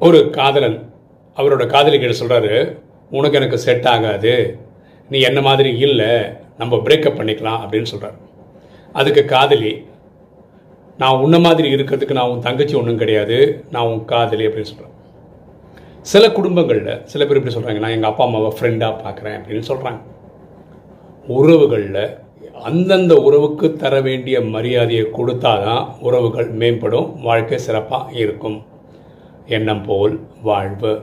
ஒரு காதலன் அவரோட காதலிக்கிட்ட சொல்கிறாரு உனக்கு எனக்கு செட் ஆகாது. நீ என்ன மாதிரி இல்லை. நம்ம பிரேக்கப் பண்ணிக்கலாம் அப்படின்னு சொல்கிறார் அதுக்கு காதலி நான் உன்ன மாதிரி இருக்கிறதுக்கு நான் உன் தங்கச்சி ஒன்றும் கிடையாது. நான் உன் காதலி அப்படின்னு சொல்கிறேன் சில குடும்பங்களில் சில பேர் இப்படி சொல்கிறாங்க நான் எங்கள் அப்பா அம்மாவை ஃப்ரெண்டாக பார்க்குறேன் அப்படின்னு சொல்கிறாங்க உறவுகளில் அந்தந்த உறவுக்கு தர வேண்டிய மரியாதையை கொடுத்தாதான் உறவுகள் மேம்படும் வாழ்க்கை சிறப்பாக இருக்கும். எண்ணம் போல் வாழ்வு.